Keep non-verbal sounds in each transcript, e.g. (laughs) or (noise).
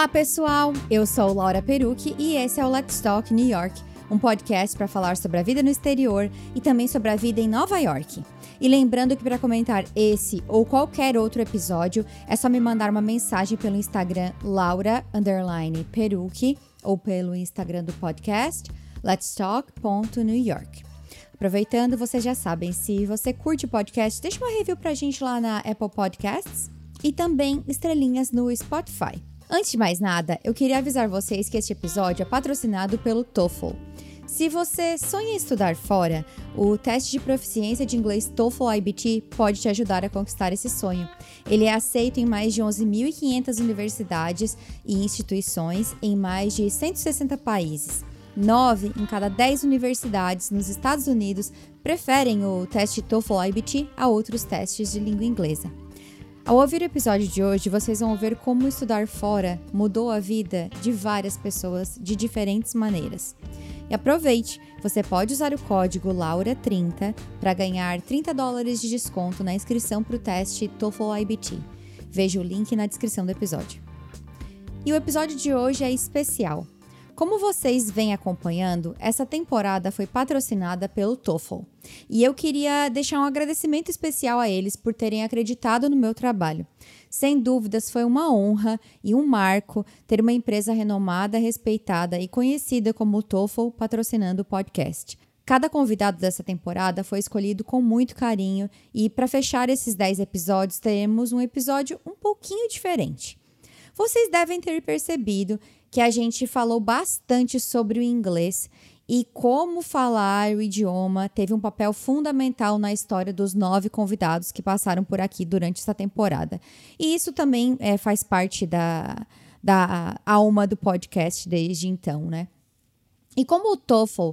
Olá, pessoal! Eu sou Laura Perucci e esse é o Let's Talk New York, um podcast para falar sobre a vida no exterior e também sobre a vida em Nova York. E lembrando que para comentar esse ou qualquer outro episódio, é só me mandar uma mensagem pelo Instagram Laura Perucci ou pelo Instagram do podcast Let's Talk.New York. Aproveitando, vocês já sabem, se você curte podcast, deixa uma review pra gente lá na Apple Podcasts e também estrelinhas no Spotify. Antes de mais nada, eu queria avisar vocês que este episódio é patrocinado pelo TOEFL. Se você sonha em estudar fora, o teste de proficiência de inglês TOEFL IBT pode te ajudar a conquistar esse sonho. Ele é aceito em mais de 11.500 universidades e instituições em mais de 160 países. Nove em cada dez universidades nos Estados Unidos preferem o teste TOEFL IBT a outros testes de língua inglesa. Ao ouvir o episódio de hoje, vocês vão ver como estudar fora mudou a vida de várias pessoas de diferentes maneiras. E aproveite, você pode usar o código LAURA30 para ganhar 30 dólares de desconto na inscrição para o teste TOEFL IBT. Veja o link na descrição do episódio. E o episódio de hoje é especial. Como vocês vêm acompanhando, essa temporada foi patrocinada pelo TOEFL. E eu queria deixar um agradecimento especial a eles por terem acreditado no meu trabalho. Sem dúvidas, foi uma honra e um marco ter uma empresa renomada, respeitada e conhecida como o TOEFL patrocinando o podcast. Cada convidado dessa temporada foi escolhido com muito carinho e para fechar esses 10 episódios teremos um episódio um pouquinho diferente. Vocês devem ter percebido que a gente falou bastante sobre o inglês e como falar o idioma teve um papel fundamental na história dos nove convidados que passaram por aqui durante essa temporada. E isso também é, faz parte da, da alma do podcast desde então, né? E como o TOEFL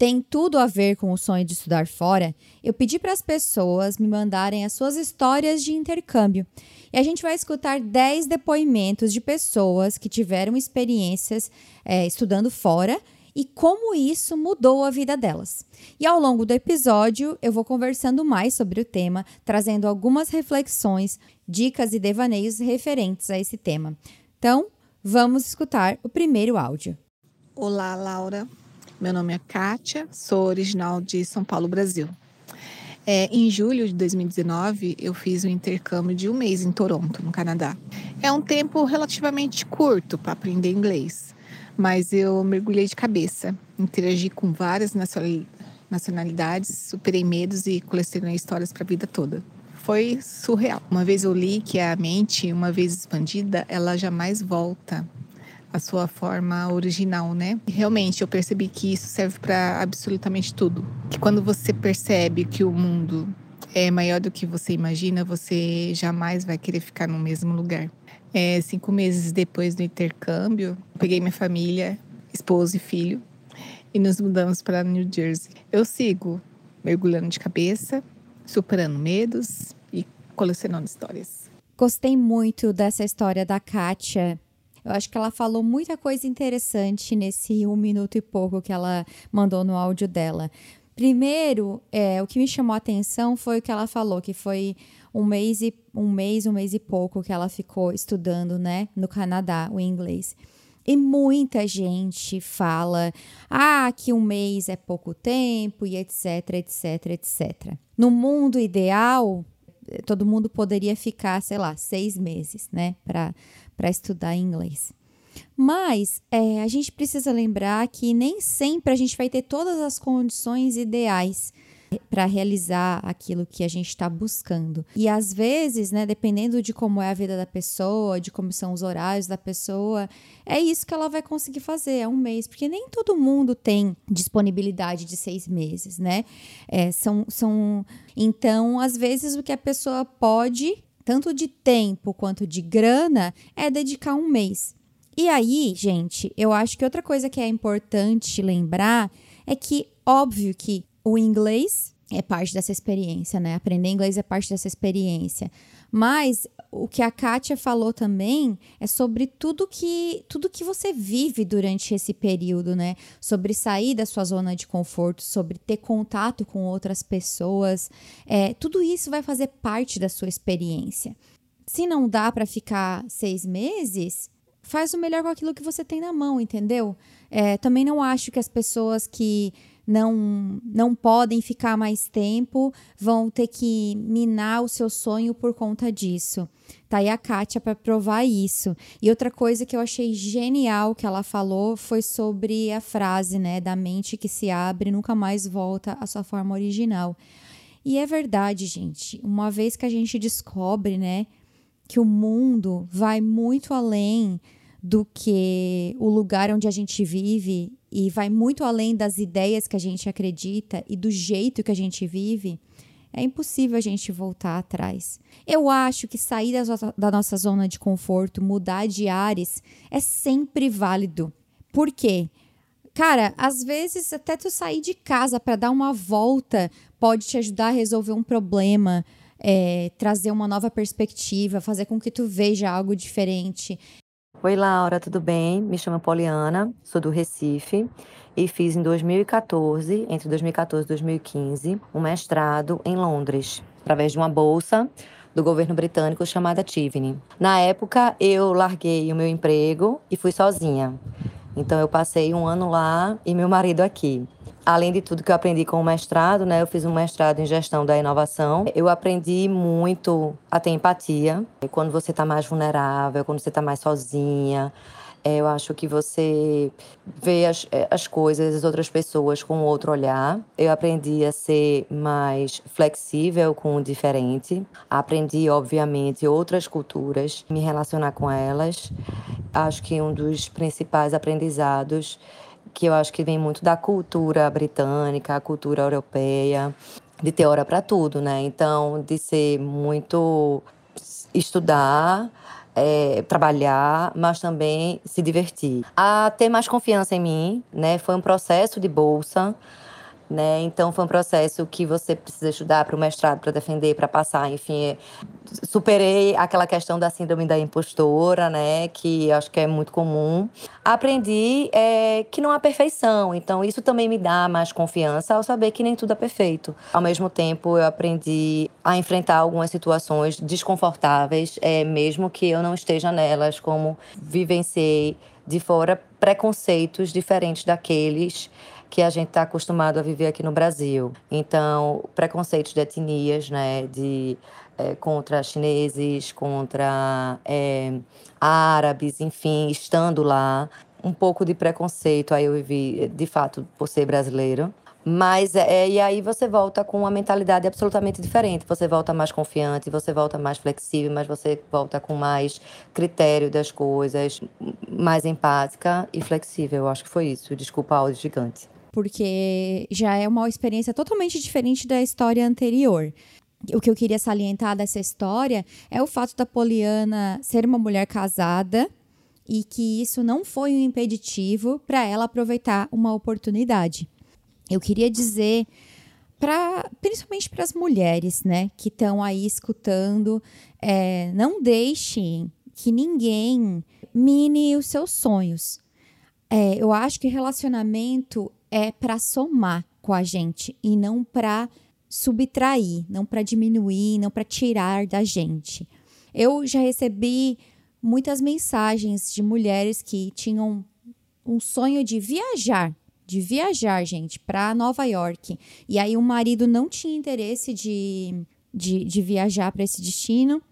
tem tudo a ver com o sonho de estudar fora, eu pedi para as pessoas me mandarem as suas histórias de intercâmbio. E a gente vai escutar 10 depoimentos de pessoas que tiveram experiências é, estudando fora e como isso mudou a vida delas. E ao longo do episódio, eu vou conversando mais sobre o tema, trazendo algumas reflexões, dicas e devaneios referentes a esse tema. Então, vamos escutar o primeiro áudio. Olá, Laura. Meu nome é Kátia, sou original de São Paulo, Brasil. É, em julho de 2019, eu fiz um intercâmbio de um mês em Toronto, no Canadá. É um tempo relativamente curto para aprender inglês, mas eu mergulhei de cabeça, interagi com várias nacionalidades, superei medos e colecionei histórias para a vida toda. Foi surreal. Uma vez eu li que a mente, uma vez expandida, ela jamais volta a sua forma original, né? Realmente eu percebi que isso serve para absolutamente tudo. Que quando você percebe que o mundo é maior do que você imagina, você jamais vai querer ficar no mesmo lugar. É, cinco meses depois do intercâmbio, peguei minha família, esposo e filho e nos mudamos para New Jersey. Eu sigo mergulhando de cabeça, superando medos e colecionando histórias. Gostei muito dessa história da Kátia eu acho que ela falou muita coisa interessante nesse um minuto e pouco que ela mandou no áudio dela. Primeiro, é, o que me chamou a atenção foi o que ela falou, que foi um mês e um mês, um mês e pouco que ela ficou estudando, né, no Canadá, o inglês. E muita gente fala, ah, que um mês é pouco tempo e etc, etc, etc. No mundo ideal, todo mundo poderia ficar, sei lá, seis meses, né, para para estudar inglês. Mas é, a gente precisa lembrar que nem sempre a gente vai ter todas as condições ideais para realizar aquilo que a gente está buscando. E às vezes, né, dependendo de como é a vida da pessoa, de como são os horários da pessoa, é isso que ela vai conseguir fazer, é um mês, porque nem todo mundo tem disponibilidade de seis meses, né? É, são, são, então, às vezes o que a pessoa pode tanto de tempo quanto de grana, é dedicar um mês. E aí, gente, eu acho que outra coisa que é importante lembrar é que, óbvio que o inglês é parte dessa experiência, né? Aprender inglês é parte dessa experiência. Mas o que a Kátia falou também é sobre tudo que tudo que você vive durante esse período, né? Sobre sair da sua zona de conforto, sobre ter contato com outras pessoas. É, tudo isso vai fazer parte da sua experiência. Se não dá para ficar seis meses, faz o melhor com aquilo que você tem na mão, entendeu? É, também não acho que as pessoas que não, não podem ficar mais tempo vão ter que minar o seu sonho por conta disso. Tá aí a Kátia para provar isso. E outra coisa que eu achei genial que ela falou foi sobre a frase, né, da mente que se abre nunca mais volta à sua forma original. E é verdade, gente. Uma vez que a gente descobre, né, que o mundo vai muito além do que o lugar onde a gente vive e vai muito além das ideias que a gente acredita e do jeito que a gente vive, é impossível a gente voltar atrás. Eu acho que sair da, nossa zona de conforto, mudar de ares, é sempre válido. Por quê? Cara, às vezes até tu sair de casa para dar uma volta pode te ajudar a resolver um problema, é, trazer uma nova perspectiva, fazer com que tu veja algo diferente. Oi, Laura, tudo bem? Me chamo Poliana, sou do Recife e fiz em 2014, entre 2014 e 2015, um mestrado em Londres, através de uma bolsa do governo britânico chamada Tivney. Na época, eu larguei o meu emprego e fui sozinha. Então, eu passei um ano lá e meu marido aqui além de tudo que eu aprendi com o mestrado, né? Eu fiz um mestrado em gestão da inovação. Eu aprendi muito a ter empatia. Quando você está mais vulnerável, quando você está mais sozinha, é, eu acho que você vê as, é, as coisas, as outras pessoas com outro olhar. Eu aprendi a ser mais flexível com o diferente. Aprendi, obviamente, outras culturas, me relacionar com elas. Acho que um dos principais aprendizados que eu acho que vem muito da cultura britânica, a cultura europeia, de ter hora para tudo, né? Então, de ser muito estudar, é, trabalhar, mas também se divertir. A ter mais confiança em mim, né? Foi um processo de bolsa né? Então foi um processo que você precisa estudar para o mestrado, para defender, para passar, enfim. Superei aquela questão da síndrome da impostora, né? Que acho que é muito comum. Aprendi é, que não há perfeição, então isso também me dá mais confiança ao saber que nem tudo é perfeito. Ao mesmo tempo, eu aprendi a enfrentar algumas situações desconfortáveis, é, mesmo que eu não esteja nelas, como vivenciei de fora preconceitos diferentes daqueles que a gente está acostumado a viver aqui no Brasil. Então, preconceitos de etnias, né, de é, contra chineses, contra é, árabes, enfim, estando lá, um pouco de preconceito aí eu vivi, de fato, por ser brasileiro. Mas é, e aí você volta com uma mentalidade absolutamente diferente. Você volta mais confiante, você volta mais flexível, mas você volta com mais critério das coisas, mais empática e flexível. Eu acho que foi isso. Desculpa a áudio gigante porque já é uma experiência totalmente diferente da história anterior. O que eu queria salientar dessa história é o fato da Poliana ser uma mulher casada e que isso não foi um impeditivo para ela aproveitar uma oportunidade. Eu queria dizer principalmente para as mulheres, né, que estão aí escutando, é, não deixem que ninguém mine os seus sonhos. É, eu acho que relacionamento é para somar com a gente e não para subtrair, não para diminuir, não para tirar da gente. Eu já recebi muitas mensagens de mulheres que tinham um sonho de viajar, de viajar, gente, para Nova York. E aí o marido não tinha interesse de, de, de viajar para esse destino.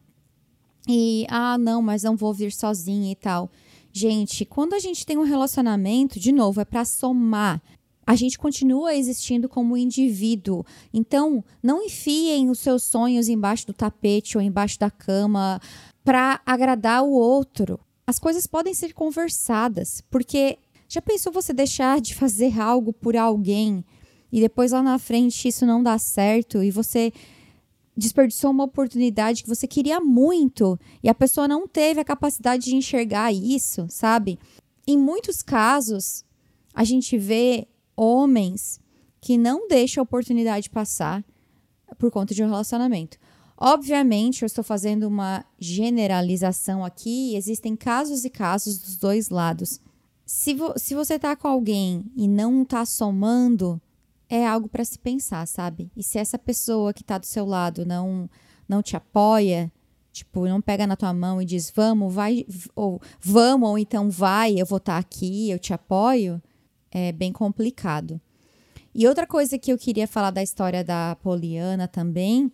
E, ah, não, mas não vou vir sozinha e tal. Gente, quando a gente tem um relacionamento, de novo, é para somar, a gente continua existindo como indivíduo. Então, não enfiem os seus sonhos embaixo do tapete ou embaixo da cama para agradar o outro. As coisas podem ser conversadas, porque já pensou você deixar de fazer algo por alguém e depois lá na frente isso não dá certo e você desperdiçou uma oportunidade que você queria muito e a pessoa não teve a capacidade de enxergar isso, sabe? Em muitos casos, a gente vê homens que não deixam a oportunidade passar por conta de um relacionamento. Obviamente, eu estou fazendo uma generalização aqui, existem casos e casos dos dois lados. Se, vo se você está com alguém e não está somando, é algo para se pensar, sabe? E se essa pessoa que está do seu lado não, não te apoia, Tipo, não pega na tua mão e diz, vamos, vai, ou vamos, ou então vai, eu vou estar tá aqui, eu te apoio, é bem complicado. E outra coisa que eu queria falar da história da Poliana também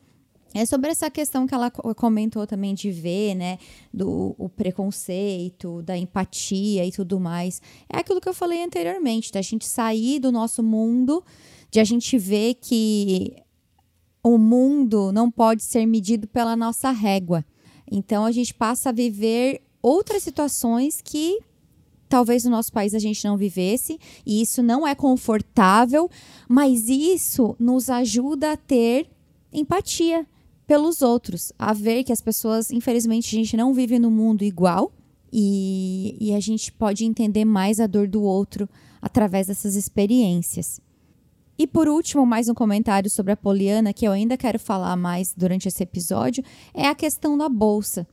é sobre essa questão que ela comentou também de ver, né, do o preconceito, da empatia e tudo mais. É aquilo que eu falei anteriormente, da gente sair do nosso mundo, de a gente ver que o mundo não pode ser medido pela nossa régua. Então a gente passa a viver outras situações que talvez no nosso país a gente não vivesse, e isso não é confortável, mas isso nos ajuda a ter empatia pelos outros, a ver que as pessoas, infelizmente, a gente não vive no mundo igual e, e a gente pode entender mais a dor do outro através dessas experiências. E por último, mais um comentário sobre a Poliana que eu ainda quero falar mais durante esse episódio é a questão da bolsa.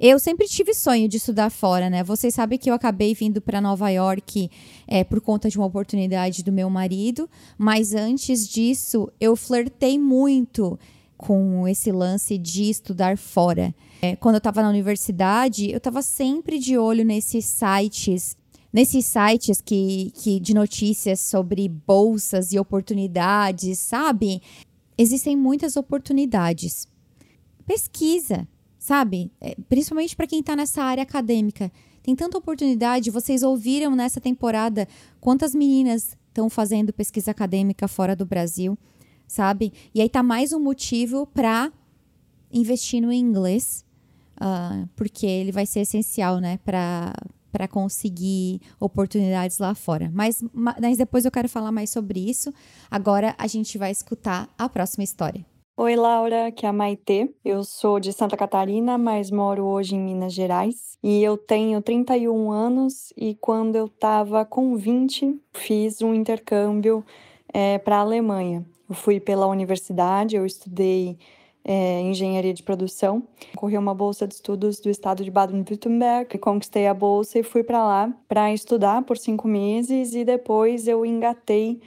Eu sempre tive sonho de estudar fora, né? Vocês sabem que eu acabei vindo para Nova York é, por conta de uma oportunidade do meu marido, mas antes disso eu flertei muito com esse lance de estudar fora. É, quando eu estava na universidade, eu estava sempre de olho nesses sites nesses sites que, que de notícias sobre bolsas e oportunidades, sabe? Existem muitas oportunidades. Pesquisa, sabe? É, principalmente para quem está nessa área acadêmica. Tem tanta oportunidade. Vocês ouviram nessa temporada quantas meninas estão fazendo pesquisa acadêmica fora do Brasil, sabe? E aí tá mais um motivo para investir no inglês, uh, porque ele vai ser essencial, né, para para conseguir oportunidades lá fora. Mas, mas depois eu quero falar mais sobre isso. Agora a gente vai escutar a próxima história. Oi, Laura, que é a Maitê. Eu sou de Santa Catarina, mas moro hoje em Minas Gerais. E eu tenho 31 anos e quando eu estava com 20, fiz um intercâmbio é, para a Alemanha. Eu fui pela universidade, eu estudei é, engenharia de produção. Corri uma bolsa de estudos do estado de Baden-Württemberg, conquistei a bolsa e fui para lá para estudar por cinco meses e depois eu engatei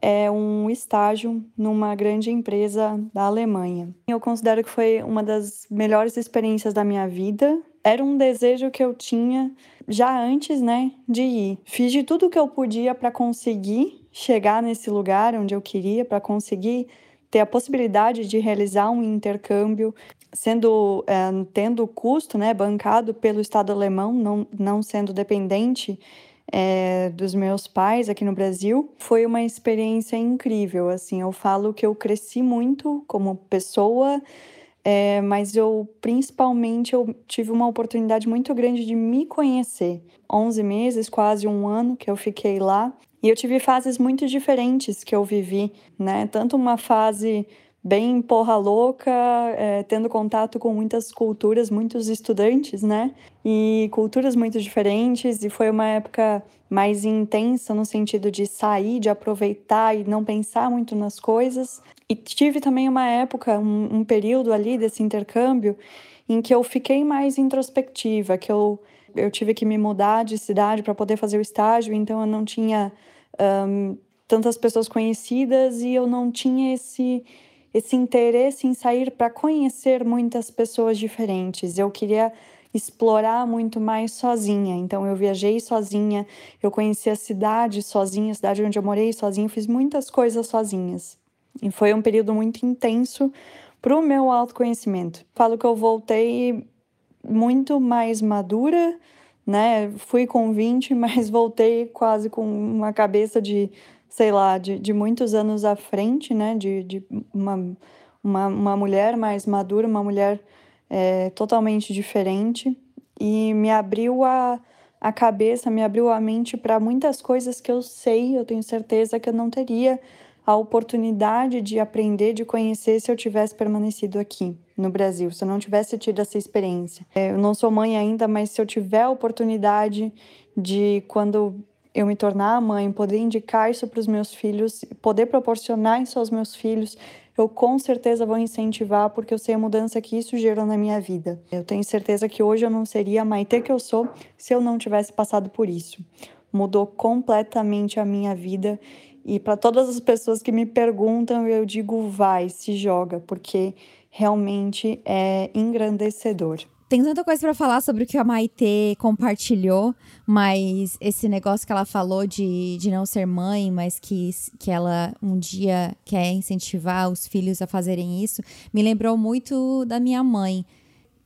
é, um estágio numa grande empresa da Alemanha. Eu considero que foi uma das melhores experiências da minha vida. Era um desejo que eu tinha já antes, né, de ir. Fiz de tudo que eu podia para conseguir chegar nesse lugar onde eu queria, para conseguir ter a possibilidade de realizar um intercâmbio, sendo é, tendo o custo né, bancado pelo Estado alemão, não, não sendo dependente é, dos meus pais aqui no Brasil, foi uma experiência incrível. Assim, eu falo que eu cresci muito como pessoa, é, mas eu principalmente eu tive uma oportunidade muito grande de me conhecer. 11 meses, quase um ano que eu fiquei lá, e eu tive fases muito diferentes que eu vivi, né? Tanto uma fase bem porra louca, é, tendo contato com muitas culturas, muitos estudantes, né? E culturas muito diferentes, e foi uma época mais intensa no sentido de sair, de aproveitar e não pensar muito nas coisas. E tive também uma época, um, um período ali desse intercâmbio, em que eu fiquei mais introspectiva, que eu eu tive que me mudar de cidade para poder fazer o estágio, então eu não tinha um, tantas pessoas conhecidas e eu não tinha esse esse interesse em sair para conhecer muitas pessoas diferentes. Eu queria explorar muito mais sozinha. Então eu viajei sozinha, eu conheci a cidade sozinha, a cidade onde eu morei sozinha, fiz muitas coisas sozinhas. E foi um período muito intenso para o meu autoconhecimento. Falo que eu voltei muito mais madura, né? Fui com 20, (laughs) mas voltei quase com uma cabeça de, sei lá, de, de muitos anos à frente, né? De, de uma, uma, uma mulher mais madura, uma mulher é, totalmente diferente. E me abriu a, a cabeça, me abriu a mente para muitas coisas que eu sei, eu tenho certeza que eu não teria a oportunidade de aprender, de conhecer se eu tivesse permanecido aqui no Brasil, se eu não tivesse tido essa experiência. É, eu não sou mãe ainda, mas se eu tiver a oportunidade de, quando eu me tornar mãe, poder indicar isso para os meus filhos, poder proporcionar isso aos meus filhos, eu com certeza vou incentivar, porque eu sei a mudança que isso gerou na minha vida. Eu tenho certeza que hoje eu não seria a Maite que eu sou se eu não tivesse passado por isso. Mudou completamente a minha vida e para todas as pessoas que me perguntam, eu digo vai, se joga, porque realmente é engrandecedor. Tem tanta coisa para falar sobre o que a Maite compartilhou, mas esse negócio que ela falou de, de não ser mãe, mas que, que ela um dia quer incentivar os filhos a fazerem isso, me lembrou muito da minha mãe.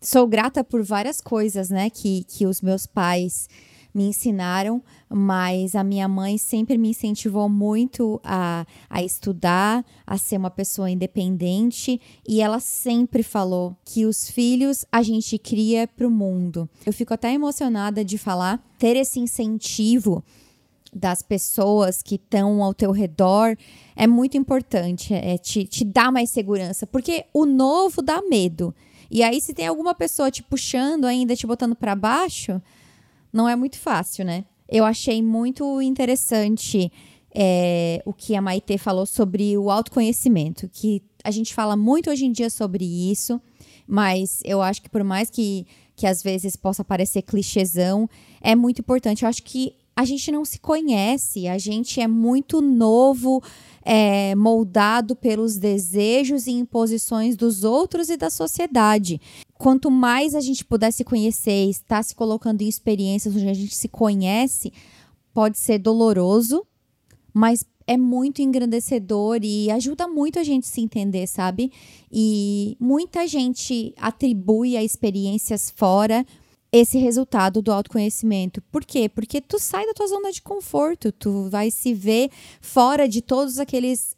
Sou grata por várias coisas, né, que, que os meus pais me ensinaram, mas a minha mãe sempre me incentivou muito a, a estudar, a ser uma pessoa independente e ela sempre falou que os filhos a gente cria para o mundo. Eu fico até emocionada de falar, ter esse incentivo das pessoas que estão ao teu redor é muito importante, é te, te dá mais segurança, porque o novo dá medo. E aí, se tem alguma pessoa te puxando ainda, te botando para baixo, não é muito fácil, né? Eu achei muito interessante é, o que a Maite falou sobre o autoconhecimento, que a gente fala muito hoje em dia sobre isso, mas eu acho que por mais que, que às vezes possa parecer clichêzão, é muito importante. Eu acho que a gente não se conhece, a gente é muito novo, é, moldado pelos desejos e imposições dos outros e da sociedade. Quanto mais a gente puder se conhecer, estar se colocando em experiências onde a gente se conhece, pode ser doloroso, mas é muito engrandecedor e ajuda muito a gente se entender, sabe? E muita gente atribui a experiências fora esse resultado do autoconhecimento. Por quê? Porque tu sai da tua zona de conforto, tu vai se ver fora de todos aqueles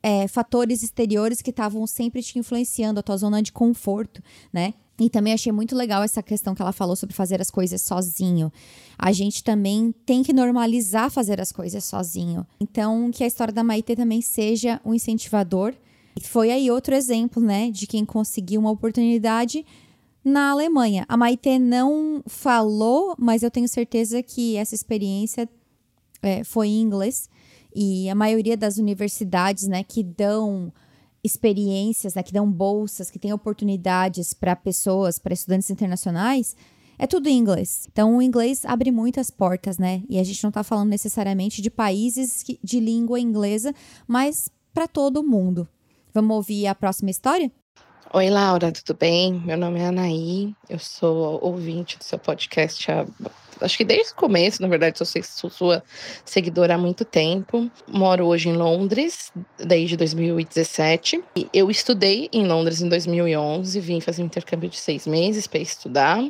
é, fatores exteriores que estavam sempre te influenciando, a tua zona de conforto, né? E também achei muito legal essa questão que ela falou sobre fazer as coisas sozinho. A gente também tem que normalizar fazer as coisas sozinho. Então, que a história da Maite também seja um incentivador. Foi aí outro exemplo, né, de quem conseguiu uma oportunidade na Alemanha. A Maite não falou, mas eu tenho certeza que essa experiência é, foi em inglês. E a maioria das universidades né, que dão experiências, né, que dão bolsas, que têm oportunidades para pessoas, para estudantes internacionais, é tudo em inglês. Então, o inglês abre muitas portas, né? E a gente não está falando necessariamente de países de língua inglesa, mas para todo mundo. Vamos ouvir a próxima história? Oi, Laura, tudo bem? Meu nome é Anaí, eu sou ouvinte do seu podcast há, acho que desde o começo, na verdade, sou, sou sua seguidora há muito tempo. Moro hoje em Londres, desde 2017. E eu estudei em Londres em 2011, vim fazer um intercâmbio de seis meses para estudar.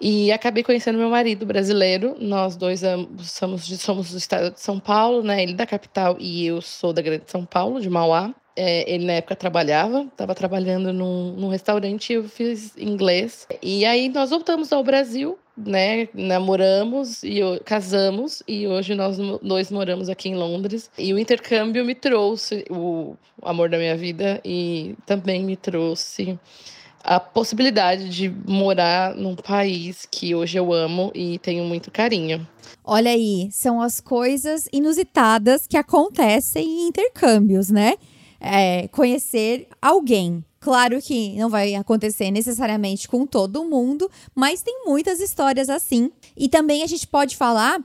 E acabei conhecendo meu marido brasileiro. Nós dois somos, somos do estado de São Paulo, né? Ele da capital e eu sou da Grande São Paulo, de Mauá. É, ele na época trabalhava, estava trabalhando num, num restaurante eu fiz inglês. E aí nós voltamos ao Brasil, né? Namoramos e casamos e hoje nós dois moramos aqui em Londres. E o intercâmbio me trouxe o amor da minha vida e também me trouxe a possibilidade de morar num país que hoje eu amo e tenho muito carinho. Olha aí, são as coisas inusitadas que acontecem em intercâmbios, né? É, conhecer alguém. Claro que não vai acontecer necessariamente com todo mundo, mas tem muitas histórias assim. E também a gente pode falar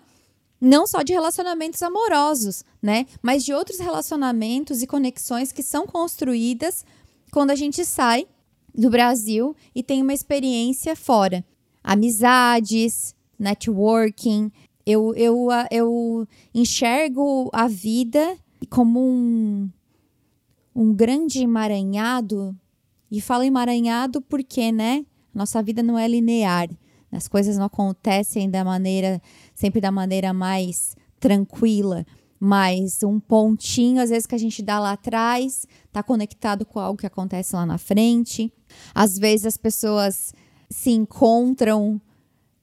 não só de relacionamentos amorosos, né? Mas de outros relacionamentos e conexões que são construídas quando a gente sai do Brasil e tem uma experiência fora. Amizades, networking. Eu, eu, eu enxergo a vida como um, um grande emaranhado. E falo emaranhado porque, né? Nossa vida não é linear. As coisas não acontecem da maneira, sempre da maneira mais tranquila. Mas um pontinho, às vezes, que a gente dá lá atrás, está conectado com algo que acontece lá na frente. Às vezes as pessoas se encontram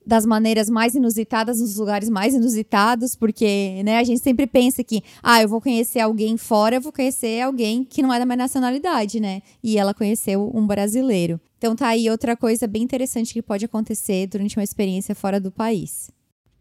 das maneiras mais inusitadas, nos lugares mais inusitados, porque né, a gente sempre pensa que, ah, eu vou conhecer alguém fora, eu vou conhecer alguém que não é da minha nacionalidade, né? E ela conheceu um brasileiro. Então tá aí outra coisa bem interessante que pode acontecer durante uma experiência fora do país.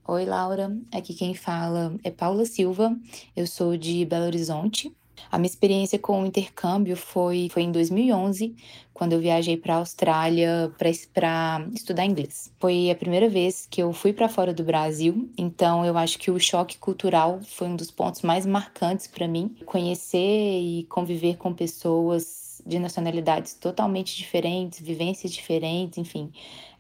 Oi, Laura. Aqui quem fala é Paula Silva. Eu sou de Belo Horizonte, a minha experiência com o intercâmbio foi, foi em 2011, quando eu viajei para a Austrália para estudar inglês. Foi a primeira vez que eu fui para fora do Brasil, então eu acho que o choque cultural foi um dos pontos mais marcantes para mim. Conhecer e conviver com pessoas de nacionalidades totalmente diferentes, vivências diferentes, enfim.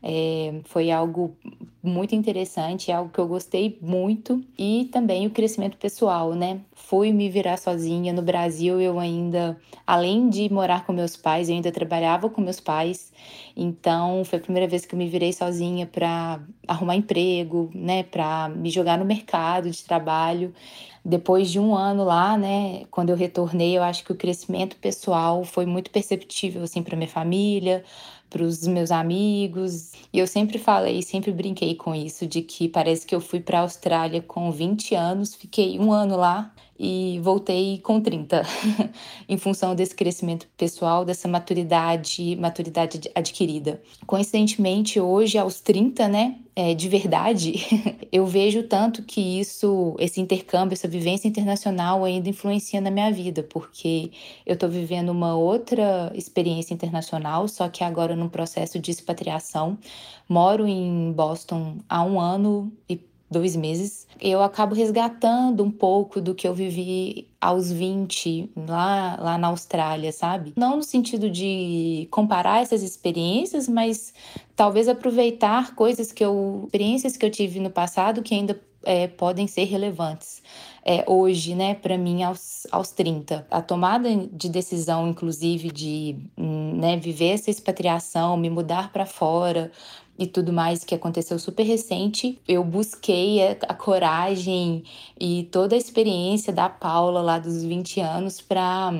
É, foi algo muito interessante, algo que eu gostei muito e também o crescimento pessoal, né? Fui me virar sozinha no Brasil, eu ainda, além de morar com meus pais, eu ainda trabalhava com meus pais. Então, foi a primeira vez que eu me virei sozinha para arrumar emprego, né, para me jogar no mercado de trabalho. Depois de um ano lá, né, quando eu retornei, eu acho que o crescimento pessoal foi muito perceptível assim para minha família, para os meus amigos. E eu sempre falei, sempre brinquei com isso, de que parece que eu fui para a Austrália com 20 anos, fiquei um ano lá e voltei com 30, (laughs) em função desse crescimento pessoal, dessa maturidade, maturidade adquirida. Coincidentemente, hoje, aos 30, né, é, de verdade, (laughs) eu vejo tanto que isso, esse intercâmbio, essa vivência internacional ainda influencia na minha vida, porque eu estou vivendo uma outra experiência internacional, só que agora num processo de expatriação. Moro em Boston há um ano e dois meses, eu acabo resgatando um pouco do que eu vivi aos 20 lá, lá na Austrália, sabe? Não no sentido de comparar essas experiências, mas talvez aproveitar coisas que eu, experiências que eu tive no passado que ainda é, podem ser relevantes. É, hoje, né, para mim, aos, aos 30. A tomada de decisão, inclusive, de hum, né, viver essa expatriação, me mudar para fora, e tudo mais que aconteceu super recente, eu busquei a, coragem e toda a experiência da Paula lá dos 20 anos para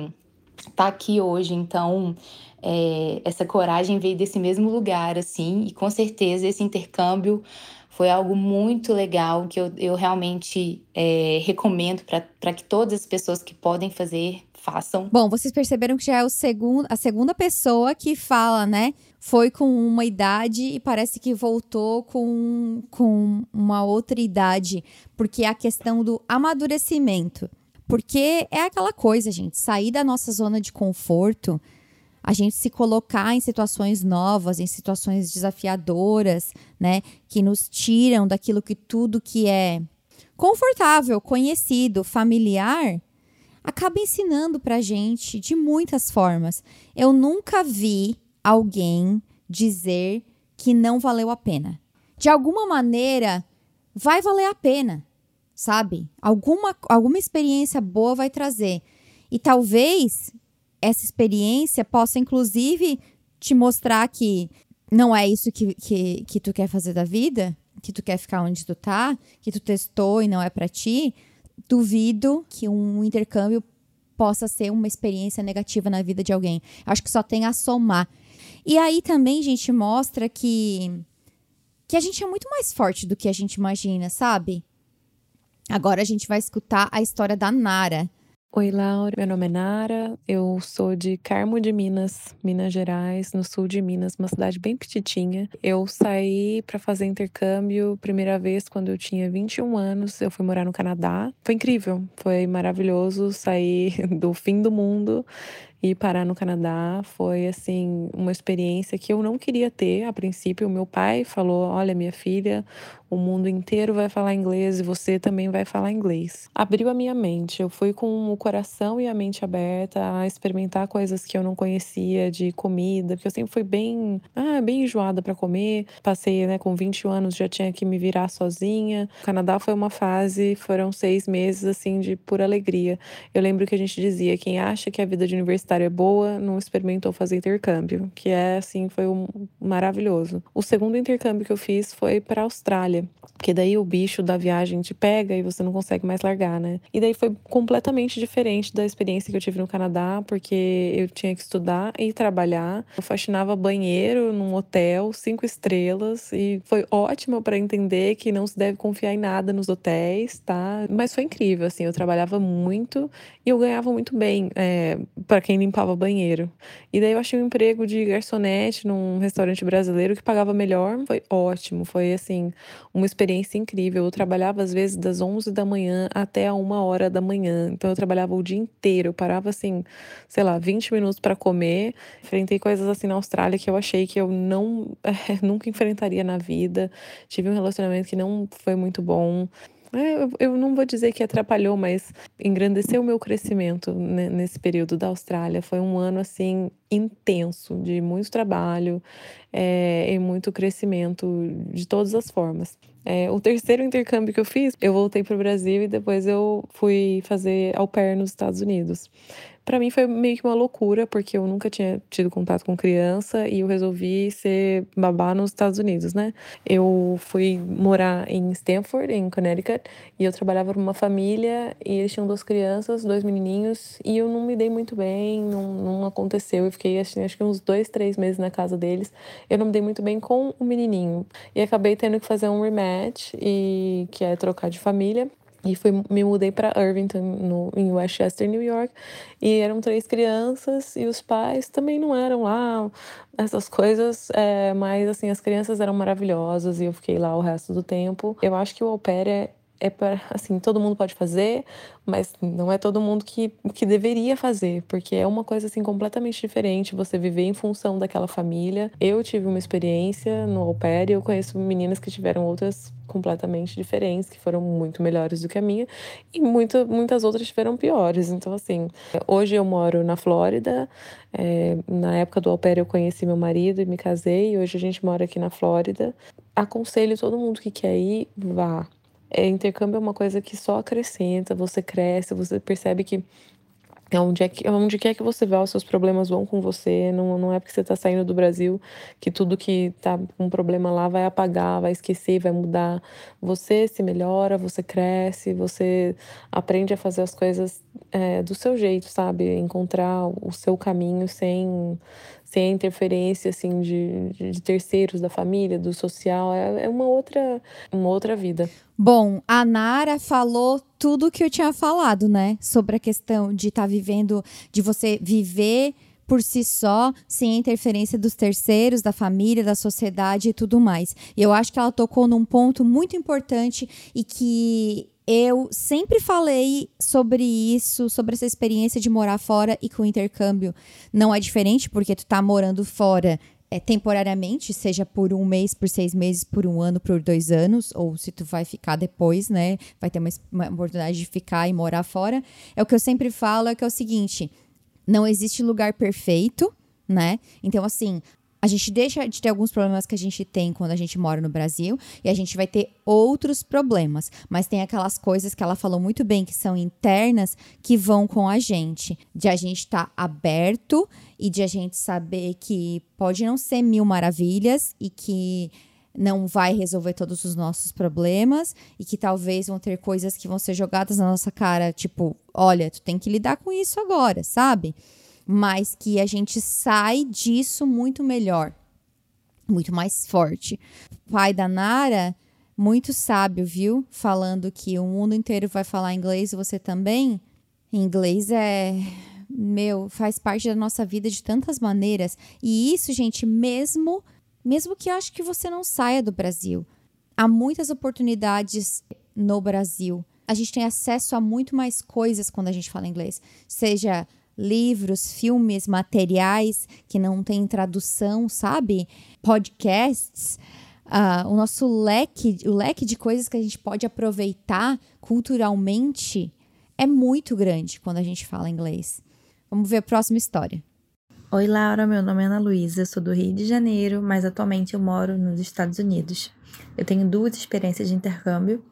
estar tá aqui hoje. Então, é, essa coragem veio desse mesmo lugar, assim, e com certeza esse intercâmbio foi algo muito legal que eu, eu realmente é, recomendo para que todas as pessoas que podem fazer façam. Bom, vocês perceberam que já é o segundo, a segunda pessoa que fala, né? Foi com uma idade e parece que voltou com, com uma outra idade, porque é a questão do amadurecimento. Porque é aquela coisa, gente, sair da nossa zona de conforto, a gente se colocar em situações novas, em situações desafiadoras, né, que nos tiram daquilo que tudo que é confortável, conhecido, familiar, acaba ensinando pra gente de muitas formas. Eu nunca vi alguém dizer que não valeu a pena. De alguma maneira, vai valer a pena, sabe? Alguma, alguma experiência boa vai trazer. E talvez essa experiência possa, inclusive, te mostrar que não é isso que, que, que tu quer fazer da vida, que tu quer ficar onde tu tá, que tu testou e não é para ti. Duvido que um intercâmbio possa ser uma experiência negativa na vida de alguém. Acho que só tem a somar. E aí também, gente, mostra que que a gente é muito mais forte do que a gente imagina, sabe? Agora a gente vai escutar a história da Nara. Oi, Laura. Meu nome é Nara. Eu sou de Carmo de Minas, Minas Gerais, no sul de Minas, uma cidade bem petitinha. Eu saí para fazer intercâmbio primeira vez quando eu tinha 21 anos. Eu fui morar no Canadá. Foi incrível, foi maravilhoso sair (laughs) do fim do mundo e parar no Canadá foi assim uma experiência que eu não queria ter a princípio. O meu pai falou: "Olha, minha filha, o mundo inteiro vai falar inglês e você também vai falar inglês". Abriu a minha mente. Eu fui com o coração e a mente aberta a experimentar coisas que eu não conhecia de comida, porque eu sempre fui bem, ah, bem enjoada para comer. Passei, né, com 21 anos já tinha que me virar sozinha. O Canadá foi uma fase, foram seis meses assim de pura alegria. Eu lembro que a gente dizia: quem acha que a vida de universidade é boa, não experimentou fazer intercâmbio, que é assim, foi um maravilhoso. O segundo intercâmbio que eu fiz foi para Austrália, porque daí o bicho da viagem te pega e você não consegue mais largar, né? E daí foi completamente diferente da experiência que eu tive no Canadá, porque eu tinha que estudar e trabalhar. Eu faxinava banheiro num hotel, cinco estrelas, e foi ótimo para entender que não se deve confiar em nada nos hotéis, tá? Mas foi incrível, assim, eu trabalhava muito e eu ganhava muito bem. É, para quem limpava banheiro. E daí eu achei um emprego de garçonete num restaurante brasileiro que pagava melhor. Foi ótimo, foi assim, uma experiência incrível. Eu trabalhava às vezes das 11 da manhã até a uma hora da manhã. Então eu trabalhava o dia inteiro. Eu parava assim, sei lá, 20 minutos para comer. Enfrentei coisas assim na Austrália que eu achei que eu não (laughs) nunca enfrentaria na vida. Tive um relacionamento que não foi muito bom. É, eu, eu não vou dizer que atrapalhou, mas engrandeceu o meu crescimento nesse período da Austrália. Foi um ano assim intenso, de muito trabalho é, e muito crescimento de todas as formas. É, o terceiro intercâmbio que eu fiz, eu voltei para o Brasil e depois eu fui fazer au pair nos Estados Unidos para mim foi meio que uma loucura, porque eu nunca tinha tido contato com criança e eu resolvi ser babá nos Estados Unidos, né? Eu fui morar em Stanford, em Connecticut, e eu trabalhava numa família e eles tinham duas crianças, dois menininhos, e eu não me dei muito bem, não, não aconteceu. Eu fiquei acho, acho que uns dois, três meses na casa deles. Eu não me dei muito bem com o menininho. E acabei tendo que fazer um rematch, e que é trocar de família. E fui, me mudei para Irvington, no, em Westchester, New York. E eram três crianças e os pais também não eram lá essas coisas, é, mas assim, as crianças eram maravilhosas e eu fiquei lá o resto do tempo. Eu acho que o au pair é, é para, assim, todo mundo pode fazer, mas não é todo mundo que, que deveria fazer, porque é uma coisa assim completamente diferente você viver em função daquela família. Eu tive uma experiência no au pair e eu conheço meninas que tiveram outras completamente diferentes, que foram muito melhores do que a minha, e muito, muitas outras tiveram piores. Então, assim, hoje eu moro na Flórida, é, na época do au pair eu conheci meu marido e me casei, e hoje a gente mora aqui na Flórida. Aconselho todo mundo que quer ir, vá é, intercâmbio é uma coisa que só acrescenta, você cresce, você percebe que onde, é que, onde quer que você vá, os seus problemas vão com você. Não, não é porque você está saindo do Brasil que tudo que tá com problema lá vai apagar, vai esquecer, vai mudar. Você se melhora, você cresce, você aprende a fazer as coisas é, do seu jeito, sabe? Encontrar o seu caminho sem sem a interferência assim de, de terceiros da família, do social, é, é uma outra uma outra vida. Bom, a Nara falou tudo que eu tinha falado, né? Sobre a questão de estar tá vivendo, de você viver por si só, sem interferência dos terceiros, da família, da sociedade e tudo mais. E eu acho que ela tocou num ponto muito importante e que eu sempre falei sobre isso, sobre essa experiência de morar fora e com o intercâmbio não é diferente, porque tu tá morando fora é, temporariamente, seja por um mês, por seis meses, por um ano, por dois anos, ou se tu vai ficar depois, né? Vai ter uma, uma oportunidade de ficar e morar fora. É o que eu sempre falo, é que é o seguinte: não existe lugar perfeito, né? Então, assim, a gente deixa de ter alguns problemas que a gente tem quando a gente mora no Brasil e a gente vai ter outros problemas. Mas tem aquelas coisas que ela falou muito bem que são internas que vão com a gente. De a gente estar tá aberto e de a gente saber que pode não ser mil maravilhas e que não vai resolver todos os nossos problemas e que talvez vão ter coisas que vão ser jogadas na nossa cara, tipo, olha, tu tem que lidar com isso agora, sabe? Mas que a gente sai disso muito melhor, muito mais forte. Pai da Nara, muito sábio, viu? Falando que o mundo inteiro vai falar inglês e você também. Inglês é meu, faz parte da nossa vida de tantas maneiras. E isso, gente, mesmo mesmo que eu acho que você não saia do Brasil, há muitas oportunidades no Brasil. A gente tem acesso a muito mais coisas quando a gente fala inglês, seja livros, filmes, materiais que não tem tradução, sabe? Podcasts. Uh, o nosso leque, o leque de coisas que a gente pode aproveitar culturalmente é muito grande quando a gente fala inglês. Vamos ver a próxima história. Oi, Laura. Meu nome é Ana Luísa, sou do Rio de Janeiro, mas atualmente eu moro nos Estados Unidos. Eu tenho duas experiências de intercâmbio.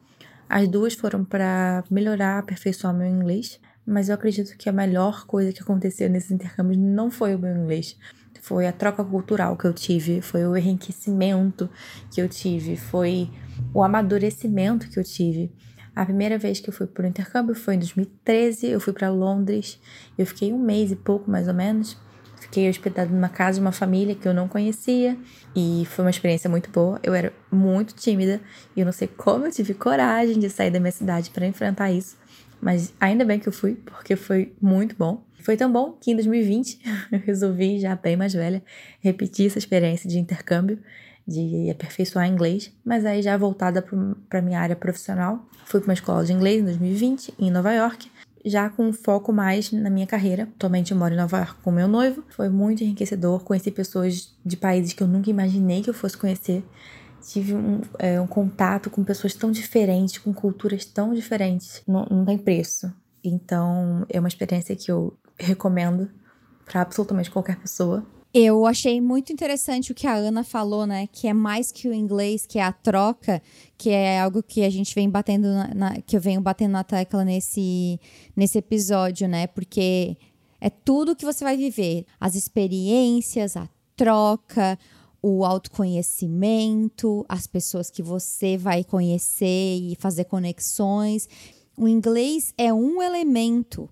As duas foram para melhorar, aperfeiçoar meu inglês mas eu acredito que a melhor coisa que aconteceu nesses intercâmbios não foi o meu inglês. Foi a troca cultural que eu tive, foi o enriquecimento que eu tive, foi o amadurecimento que eu tive. A primeira vez que eu fui para o intercâmbio foi em 2013, eu fui para Londres, eu fiquei um mês e pouco mais ou menos. Fiquei hospedada numa casa de uma família que eu não conhecia e foi uma experiência muito boa. Eu era muito tímida e eu não sei como eu tive coragem de sair da minha cidade para enfrentar isso. Mas ainda bem que eu fui, porque foi muito bom. Foi tão bom que em 2020 (laughs) eu resolvi, já bem mais velha, repetir essa experiência de intercâmbio, de aperfeiçoar inglês, mas aí já voltada para minha área profissional. Fui para uma escola de inglês em 2020, em Nova York, já com foco mais na minha carreira. Atualmente eu moro em Nova York com meu noivo. Foi muito enriquecedor, conheci pessoas de países que eu nunca imaginei que eu fosse conhecer tive um, é, um contato com pessoas tão diferentes, com culturas tão diferentes. Não, não tem preço. Então, é uma experiência que eu recomendo para absolutamente qualquer pessoa. Eu achei muito interessante o que a Ana falou, né? Que é mais que o inglês, que é a troca, que é algo que a gente vem batendo na, na, que eu venho batendo na tecla nesse, nesse episódio, né? Porque é tudo que você vai viver, as experiências, a troca, o autoconhecimento, as pessoas que você vai conhecer e fazer conexões. O inglês é um elemento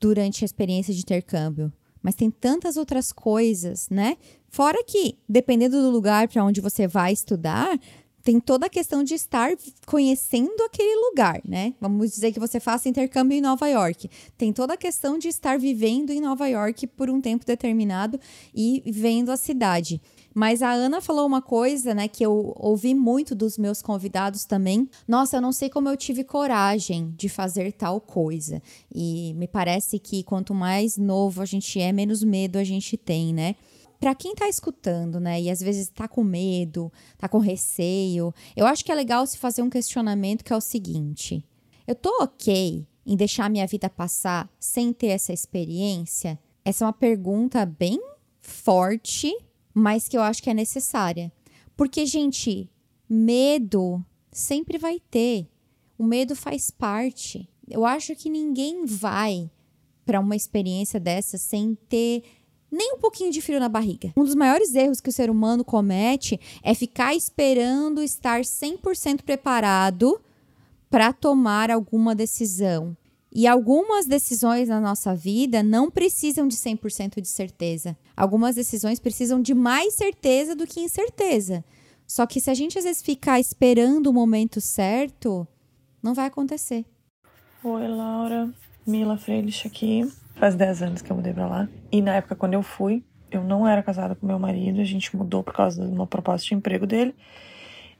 durante a experiência de intercâmbio mas tem tantas outras coisas, né? Fora que, dependendo do lugar para onde você vai estudar, tem toda a questão de estar conhecendo aquele lugar, né? Vamos dizer que você faça intercâmbio em Nova York. Tem toda a questão de estar vivendo em Nova York por um tempo determinado e vendo a cidade. Mas a Ana falou uma coisa, né, que eu ouvi muito dos meus convidados também. Nossa, eu não sei como eu tive coragem de fazer tal coisa. E me parece que quanto mais novo a gente é, menos medo a gente tem, né? Para quem tá escutando, né, e às vezes tá com medo, tá com receio, eu acho que é legal se fazer um questionamento que é o seguinte: eu tô OK em deixar minha vida passar sem ter essa experiência? Essa é uma pergunta bem forte mas que eu acho que é necessária. Porque, gente, medo sempre vai ter. O medo faz parte. Eu acho que ninguém vai para uma experiência dessa sem ter nem um pouquinho de frio na barriga. Um dos maiores erros que o ser humano comete é ficar esperando estar 100% preparado para tomar alguma decisão. E algumas decisões na nossa vida não precisam de 100% de certeza. Algumas decisões precisam de mais certeza do que incerteza. Só que se a gente às vezes ficar esperando o momento certo, não vai acontecer. Oi, Laura. Mila Freilich aqui. Faz 10 anos que eu mudei pra lá. E na época, quando eu fui, eu não era casada com meu marido. A gente mudou por causa de uma proposta de emprego dele.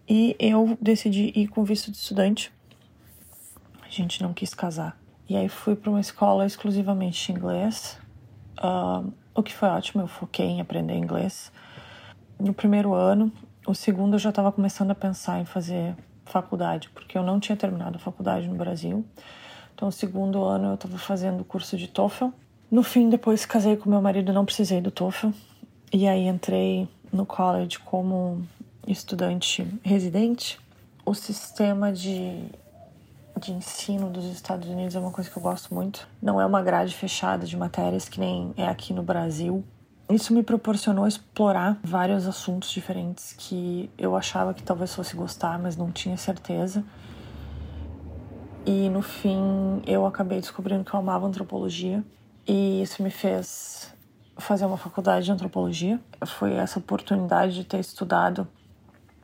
E eu decidi ir com visto de estudante. A gente não quis casar. E aí fui para uma escola exclusivamente de inglês, uh, o que foi ótimo, eu foquei em aprender inglês. No primeiro ano, o segundo eu já estava começando a pensar em fazer faculdade, porque eu não tinha terminado a faculdade no Brasil. Então, o segundo ano eu estava fazendo o curso de TOEFL. No fim, depois casei com meu marido, não precisei do TOEFL. E aí entrei no college como estudante residente. O sistema de de ensino dos Estados Unidos é uma coisa que eu gosto muito. Não é uma grade fechada de matérias que nem é aqui no Brasil. Isso me proporcionou explorar vários assuntos diferentes que eu achava que talvez fosse gostar, mas não tinha certeza. E no fim eu acabei descobrindo que eu amava antropologia e isso me fez fazer uma faculdade de antropologia. Foi essa oportunidade de ter estudado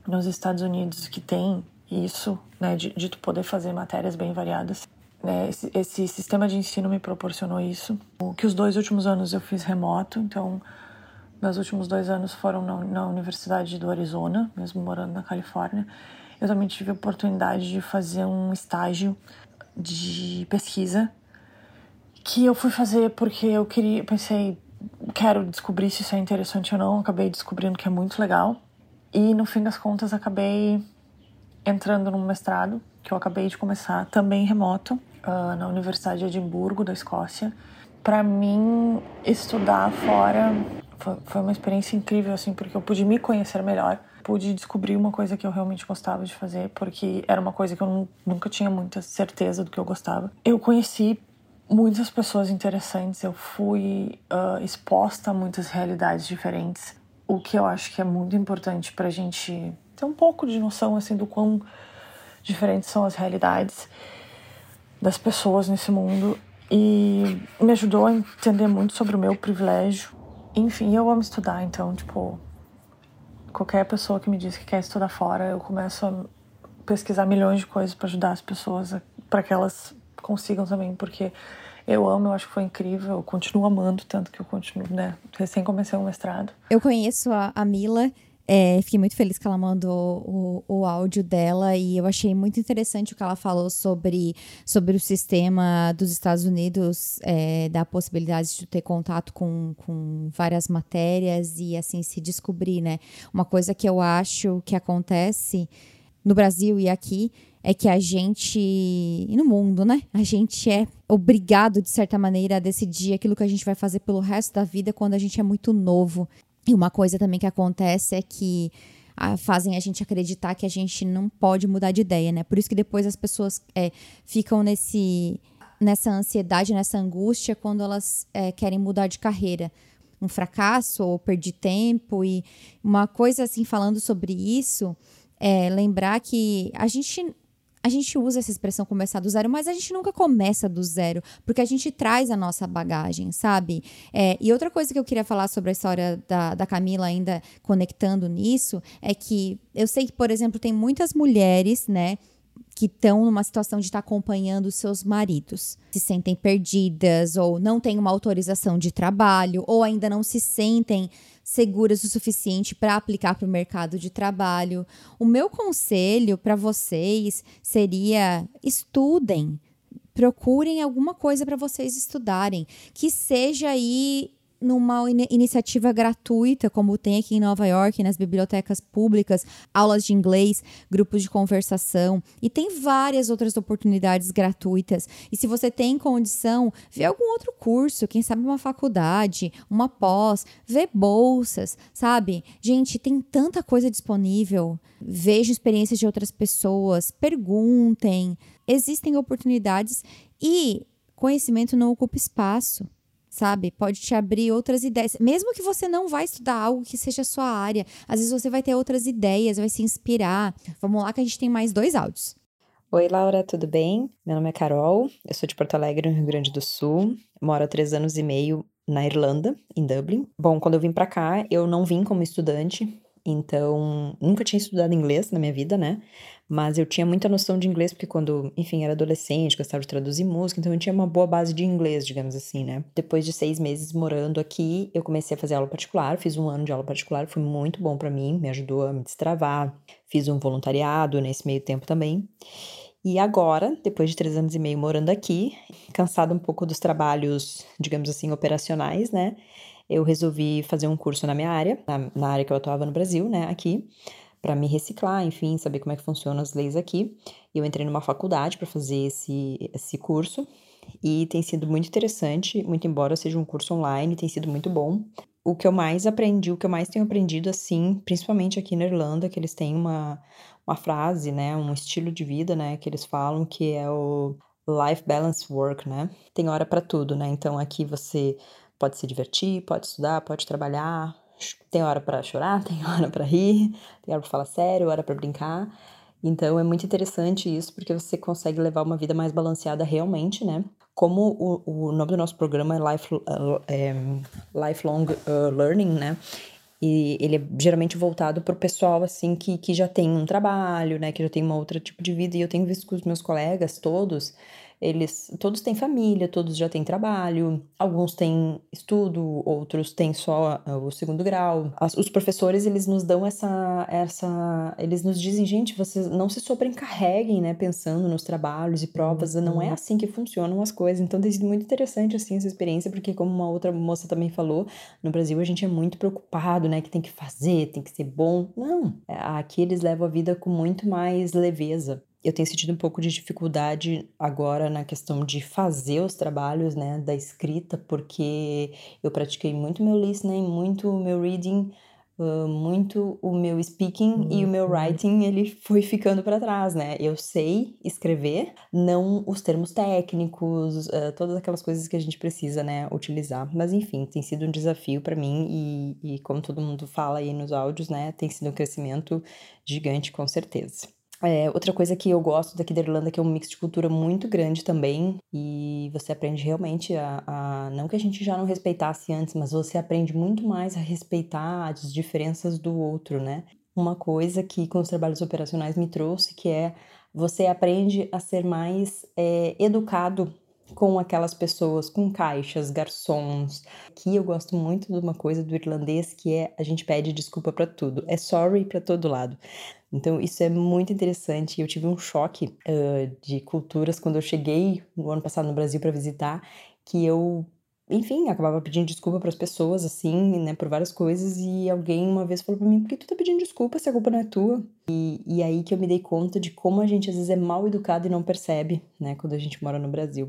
nos Estados Unidos que tem isso, né, de, de tu poder fazer matérias bem variadas. Né, esse, esse, sistema de ensino me proporcionou isso. O que os dois últimos anos eu fiz remoto, então meus últimos dois anos foram na, na Universidade do Arizona, mesmo morando na Califórnia. Eu também tive a oportunidade de fazer um estágio de pesquisa que eu fui fazer porque eu queria, pensei, quero descobrir se isso é interessante ou não. Acabei descobrindo que é muito legal e no fim das contas acabei entrando num mestrado que eu acabei de começar, também remoto, uh, na Universidade de Edimburgo, da Escócia. Para mim, estudar fora foi, uma experiência incrível, assim, porque eu pude me conhecer melhor, pude descobrir uma coisa que eu realmente gostava de fazer, porque era uma coisa que eu nunca tinha muita certeza do que eu gostava. Eu conheci muitas pessoas interessantes, eu fui uh, exposta a muitas realidades diferentes, o que eu acho que é muito importante para a gente ter um pouco de noção assim do quão diferentes são as realidades das pessoas nesse mundo e me ajudou a entender muito sobre o meu privilégio. Enfim, eu amo estudar, então, tipo, qualquer pessoa que me diz que quer estudar fora, eu começo a pesquisar milhões de coisas para ajudar as pessoas para que elas consigam também, porque eu amo, eu acho que foi incrível, eu continuo amando tanto que eu continuo, né, recém comecei o mestrado. Eu conheço a, a Mila É, fiquei muito feliz que ela mandou o, o áudio dela e eu achei muito interessante o que ela falou sobre, sobre o sistema dos Estados Unidos, é, da possibilidade de ter contato com, com várias matérias e assim se descobrir, né? Uma coisa que eu acho que acontece no Brasil e aqui é que a gente, e no mundo, né? A gente é obrigado, de certa maneira, a decidir aquilo que a gente vai fazer pelo resto da vida quando a gente é muito novo. E uma coisa também que acontece é que ah, fazem a gente acreditar que a gente não pode mudar de ideia, né? Por isso que depois as pessoas é, ficam nesse, nessa ansiedade, nessa angústia quando elas é, querem mudar de carreira. Um fracasso ou perder tempo. E uma coisa assim, falando sobre isso, é lembrar que a gente a gente usa essa expressão começar do zero, mas a gente nunca começa do zero, porque a gente traz a nossa bagagem, sabe? É, e outra coisa que eu queria falar sobre a história da, da Camila, ainda conectando nisso, é que eu sei que, por exemplo, tem muitas mulheres, né? Que estão numa situação de estar tá acompanhando seus maridos, se sentem perdidas ou não têm uma autorização de trabalho ou ainda não se sentem seguras o suficiente para aplicar para o mercado de trabalho. O meu conselho para vocês seria estudem, procurem alguma coisa para vocês estudarem, que seja aí numa in iniciativa gratuita, como tem aqui em Nova York, nas bibliotecas públicas, aulas de inglês, grupos de conversação, e tem várias outras oportunidades gratuitas. E se você tem condição, vê algum outro curso, quem sabe uma faculdade, uma pós, vê bolsas, sabe? Gente, tem tanta coisa disponível. Veja experiências de outras pessoas, perguntem. Existem oportunidades e conhecimento não ocupa espaço sabe? Pode te abrir outras ideias. Mesmo que você não vai estudar algo que seja a sua área, às vezes você vai ter outras ideias, vai se inspirar. Vamos lá que a gente tem mais dois áudios. Oi, Laura, tudo bem? Meu nome é Carol, eu sou de Porto Alegre, no Rio Grande do Sul. Moro há três anos e meio na Irlanda, em Dublin. Bom, quando eu vim para cá, eu não vim como estudante, então nunca tinha estudado inglês na minha vida, né? Mas eu tinha muita noção de inglês, porque quando, enfim, era adolescente, gostava de traduzir música, então eu tinha uma boa base de inglês, digamos assim, né? Depois de seis meses morando aqui, eu comecei a fazer aula particular, fiz um ano de aula particular, foi muito bom para mim, me ajudou a me destravar. Fiz um voluntariado nesse meio tempo também. E agora, depois de três anos e meio morando aqui, cansado um pouco dos trabalhos, digamos assim, operacionais, né? Eu resolvi fazer um curso na minha área, na, na área que eu atuava no Brasil, né? Aqui para me reciclar, enfim, saber como é que funcionam as leis aqui. E eu entrei numa faculdade para fazer esse, esse curso e tem sido muito interessante, muito embora seja um curso online, tem sido muito bom. O que eu mais aprendi, o que eu mais tenho aprendido, assim, principalmente aqui na Irlanda, que eles têm uma, uma frase, né, um estilo de vida, né, que eles falam que é o life balance work, né? Tem hora para tudo, né? Então aqui você pode se divertir, pode estudar, pode trabalhar, tem hora para chorar, (laughs) tem hora para rir, tem hora para falar sério, hora para brincar. Então é muito interessante isso, porque você consegue levar uma vida mais balanceada realmente, né? Como o, o nome do nosso programa é, Life, uh, é Lifelong uh, Learning, né? E ele é geralmente voltado para o pessoal, assim, que, que já tem um trabalho, né? Que já tem um outro tipo de vida. E eu tenho visto com os meus colegas todos eles todos têm família, todos já têm trabalho, alguns têm estudo, outros têm só uh, o segundo grau. As, os professores, eles nos dão essa essa eles nos dizem, gente, vocês não se sobrecarreguem, né, pensando nos trabalhos e provas, uhum. não é assim que funcionam as coisas. Então tem sido muito interessante assim essa experiência, porque como uma outra moça também falou, no Brasil a gente é muito preocupado, né, que tem que fazer, tem que ser bom. Não, aqui eles levam a vida com muito mais leveza eu tenho sentido um pouco de dificuldade agora na questão de fazer os trabalhos, né, da escrita, porque eu pratiquei muito meu listening, muito o meu reading, uh, muito o meu speaking uhum. e o meu uhum. writing, ele foi ficando para trás, né? Eu sei escrever, não os termos técnicos, uh, todas aquelas coisas que a gente precisa, né, utilizar. Mas enfim, tem sido um desafio para mim e, e como todo mundo fala aí nos áudios, né, tem sido um crescimento gigante com certeza. É, outra coisa que eu gosto daqui da Irlanda é que é um mix de cultura muito grande também. E você aprende realmente a, a, Não que a gente já não respeitasse antes, mas você aprende muito mais a respeitar as diferenças do outro, né? Uma coisa que com os trabalhos operacionais me trouxe, que é você aprende a ser mais é, educado com aquelas pessoas, com caixas, garçons. Aqui eu gosto muito de uma coisa do irlandês que é a gente pede desculpa para tudo, é sorry para todo lado. Então isso é muito interessante. Eu tive um choque uh, de culturas quando eu cheguei no ano passado no Brasil para visitar, que eu enfim, acabava pedindo desculpa para as pessoas, assim, né, por várias coisas, e alguém uma vez falou para mim, por que tu tá pedindo desculpa se a culpa não é tua? E, e aí que eu me dei conta de como a gente às vezes é mal educado e não percebe, né, quando a gente mora no Brasil.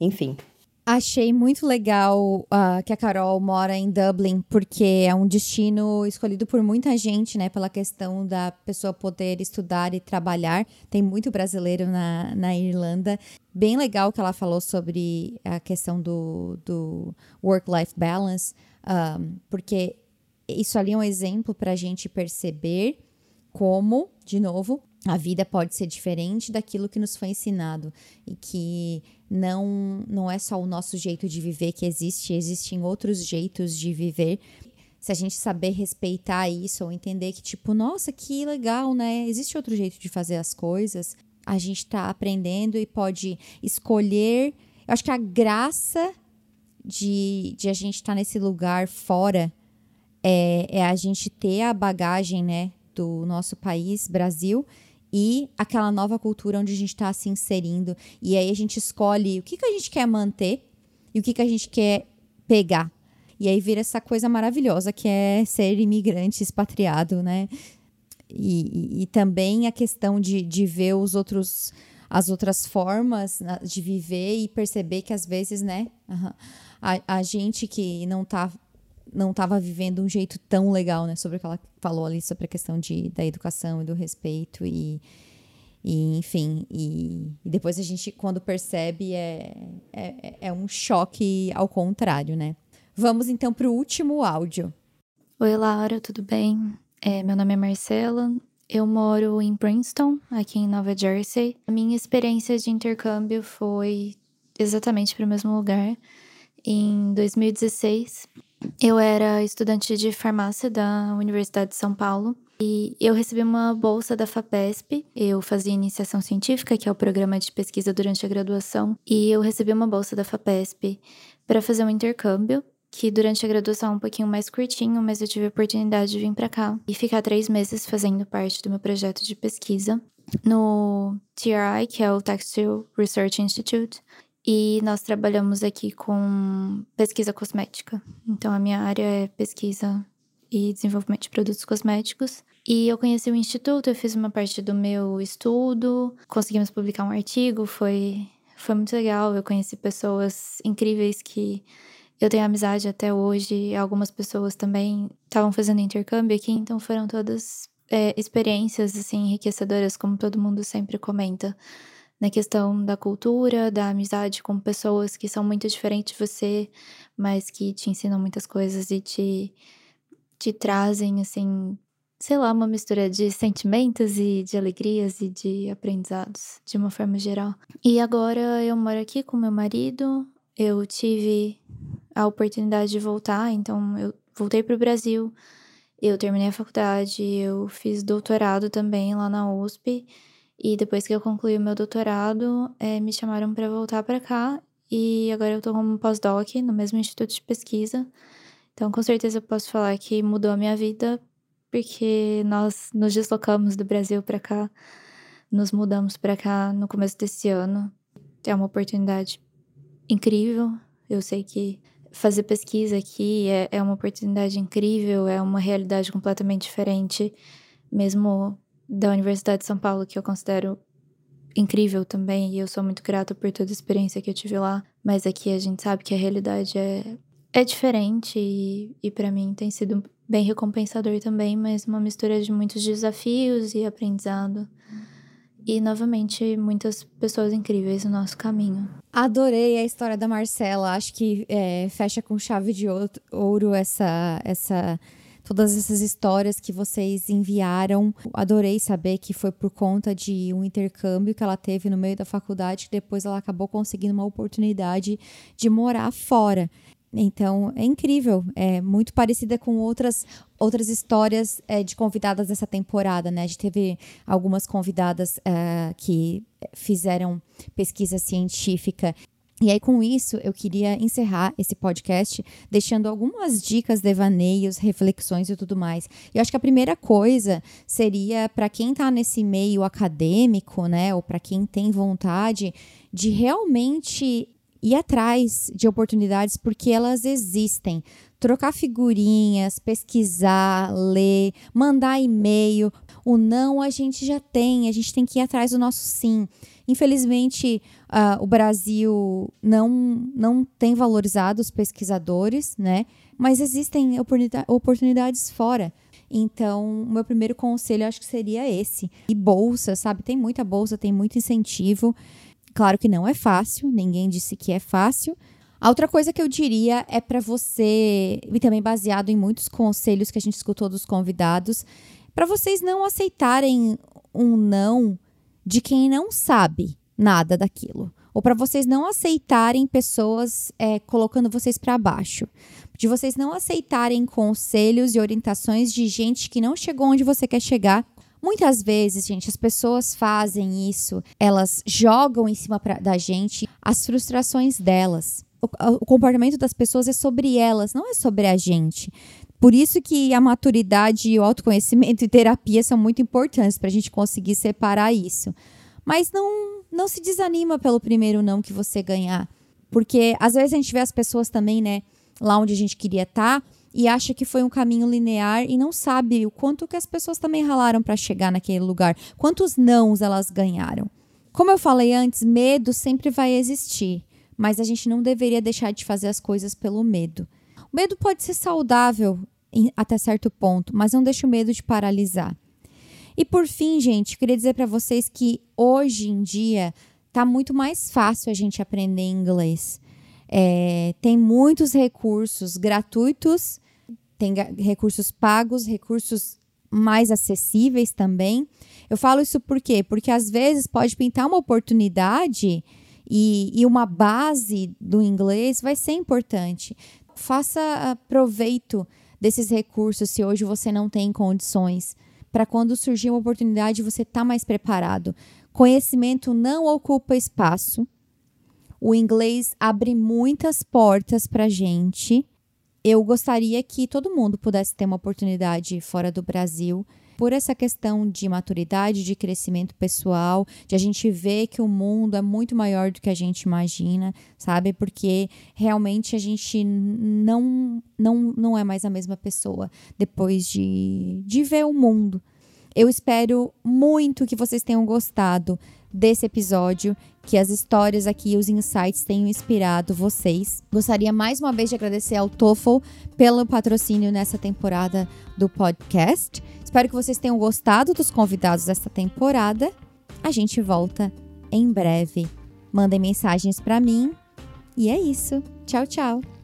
Enfim, Achei muito legal uh, que a Carol mora em Dublin, porque é um destino escolhido por muita gente, né? Pela questão da pessoa poder estudar e trabalhar. Tem muito brasileiro na, na Irlanda. Bem legal que ela falou sobre a questão do, do work-life balance, um, porque isso ali é um exemplo para a gente perceber como, de novo, a vida pode ser diferente daquilo que nos foi ensinado e que não não é só o nosso jeito de viver que existe, existem outros jeitos de viver. Se a gente saber respeitar isso ou entender que tipo, nossa, que legal, né? Existe outro jeito de fazer as coisas. A gente está aprendendo e pode escolher. Eu acho que a graça de, de a gente estar tá nesse lugar fora é, é a gente ter a bagagem, né, do nosso país, Brasil, e aquela nova cultura onde a gente está se inserindo. E aí a gente escolhe o que, que a gente quer manter e o que, que a gente quer pegar. E aí vira essa coisa maravilhosa que é ser imigrante expatriado, né? E, e, e também a questão de, de ver os outros as outras formas de viver e perceber que às vezes, né, a, a gente que não está não estava vivendo um jeito tão legal, né? Sobre o que ela falou ali, sobre a questão de, da educação e do respeito e, e enfim, e, e depois a gente, quando percebe, é, é, é um choque ao contrário, né? Vamos então para o último áudio. Oi, Laura, tudo bem? É, meu nome é Marcela, eu moro em Princeton, aqui em Nova Jersey. A minha experiência de intercâmbio foi exatamente para o mesmo lugar. Em 2016, eu era estudante de farmácia da Universidade de São Paulo e eu recebi uma bolsa da FAPESP. Eu fazia iniciação científica, que é o programa de pesquisa durante a graduação, e eu recebi uma bolsa da FAPESP para fazer um intercâmbio. Que durante a graduação é um pouquinho mais curtinho, mas eu tive a oportunidade de vir para cá e ficar três meses fazendo parte do meu projeto de pesquisa no TRI, que é o Textile Research Institute, e nós trabalhamos aqui com pesquisa cosmética. Então, a minha área é pesquisa e desenvolvimento de produtos cosméticos. E eu conheci o instituto, eu fiz uma parte do meu estudo, conseguimos publicar um artigo, foi, foi muito legal. Eu conheci pessoas incríveis que eu tenho amizade até hoje. Algumas pessoas também estavam fazendo intercâmbio aqui, então foram todas é, experiências assim enriquecedoras, como todo mundo sempre comenta na questão da cultura, da amizade com pessoas que são muito diferentes de você, mas que te ensinam muitas coisas e te, te trazem, assim, sei lá, uma mistura de sentimentos e de alegrias e de aprendizados, de uma forma geral. E agora eu moro aqui com meu marido, eu tive a oportunidade de voltar, então eu voltei para o Brasil, eu terminei a faculdade, eu fiz doutorado também lá na USP. E depois que eu concluí o meu doutorado, é, me chamaram para voltar para cá e agora eu estou como pós-doc no mesmo instituto de pesquisa. Então, com certeza eu posso falar que mudou a minha vida, porque nós nos deslocamos do Brasil para cá, nos mudamos para cá no começo desse ano. É uma oportunidade incrível. Eu sei que fazer pesquisa aqui é, é uma oportunidade incrível, é uma realidade completamente diferente, mesmo da Universidade de São Paulo, que eu considero incrível também, e eu sou muito grata por toda a experiência que eu tive lá. Mas aqui a gente sabe que a realidade é, é diferente e, e para mim tem sido bem recompensador também, mas uma mistura de muitos desafios e aprendizado. E novamente, muitas pessoas incríveis no nosso caminho. Adorei a história da Marcela. Acho que é, fecha com chave de ouro essa, essa todas essas histórias que vocês enviaram. Adorei saber que foi por conta de um intercâmbio que ela teve no meio da faculdade, que depois ela acabou conseguindo uma oportunidade de morar fora. Então, é incrível, é muito parecida com outras outras histórias é, de convidadas dessa temporada, né? A gente teve algumas convidadas é, que fizeram pesquisa científica E aí, com isso, eu queria encerrar esse podcast deixando algumas dicas, devaneios, reflexões e tudo mais. E eu acho que a primeira coisa seria para quem está nesse meio acadêmico, né, ou para quem tem vontade de realmente ir atrás de oportunidades porque elas existem. Trocar figurinhas, pesquisar, ler, mandar e-mail. O não a gente já tem, a gente tem que ir atrás do nosso sim. Infelizmente, uh, o Brasil não, não tem valorizado os pesquisadores, né? Mas existem oportunidades fora. Então, o meu primeiro conselho acho que seria esse. E bolsa, sabe? Tem muita bolsa, tem muito incentivo. Claro que não é fácil, ninguém disse que é fácil. A outra coisa que eu diria é para você, e também baseado em muitos conselhos que a gente escutou dos convidados, para vocês não aceitarem um não de quem não sabe nada daquilo. Ou para vocês não aceitarem pessoas é, colocando vocês para baixo. De vocês não aceitarem conselhos e orientações de gente que não chegou onde você quer chegar. Muitas vezes, gente, as pessoas fazem isso, elas jogam em cima pra, da gente as frustrações delas. O, o comportamento das pessoas é sobre elas, não é sobre a gente. Por isso que a maturidade, o autoconhecimento e terapia são muito importantes para a gente conseguir separar isso. Mas não, não se desanima pelo primeiro não que você ganhar. Porque às vezes a gente vê as pessoas também, né, lá onde a gente queria estar tá, e acha que foi um caminho linear e não sabe o quanto que as pessoas também ralaram para chegar naquele lugar, quantos nãos elas ganharam. Como eu falei antes, medo sempre vai existir, mas a gente não deveria deixar de fazer as coisas pelo medo. O medo pode ser saudável até certo ponto, mas não deixe o medo de paralisar. E por fim, gente, queria dizer para vocês que hoje em dia tá muito mais fácil a gente aprender inglês. É, tem muitos recursos gratuitos, tem recursos pagos, recursos mais acessíveis também. Eu falo isso por quê? Porque às vezes pode pintar uma oportunidade e, e uma base do inglês vai ser importante. Faça ah, proveito desses recursos se hoje você não tem condições. Para quando surgir uma oportunidade, você está mais preparado. Conhecimento não ocupa espaço. O inglês abre muitas portas para gente. Eu gostaria que todo mundo pudesse ter uma oportunidade fora do Brasil por essa questão de maturidade, de crescimento pessoal, de a gente ver que o mundo é muito maior do que a gente imagina, sabe? Porque realmente a gente não, não, não é mais a mesma pessoa depois de, de ver o mundo. Eu espero muito que vocês tenham gostado desse episódio, que as histórias aqui, os insights tenham inspirado vocês. Gostaria mais uma vez de agradecer ao TOEFL pelo patrocínio nessa temporada do podcast. Espero que vocês tenham gostado dos convidados desta temporada. A gente volta em breve. Mandem mensagens para mim. E é isso. Tchau, tchau.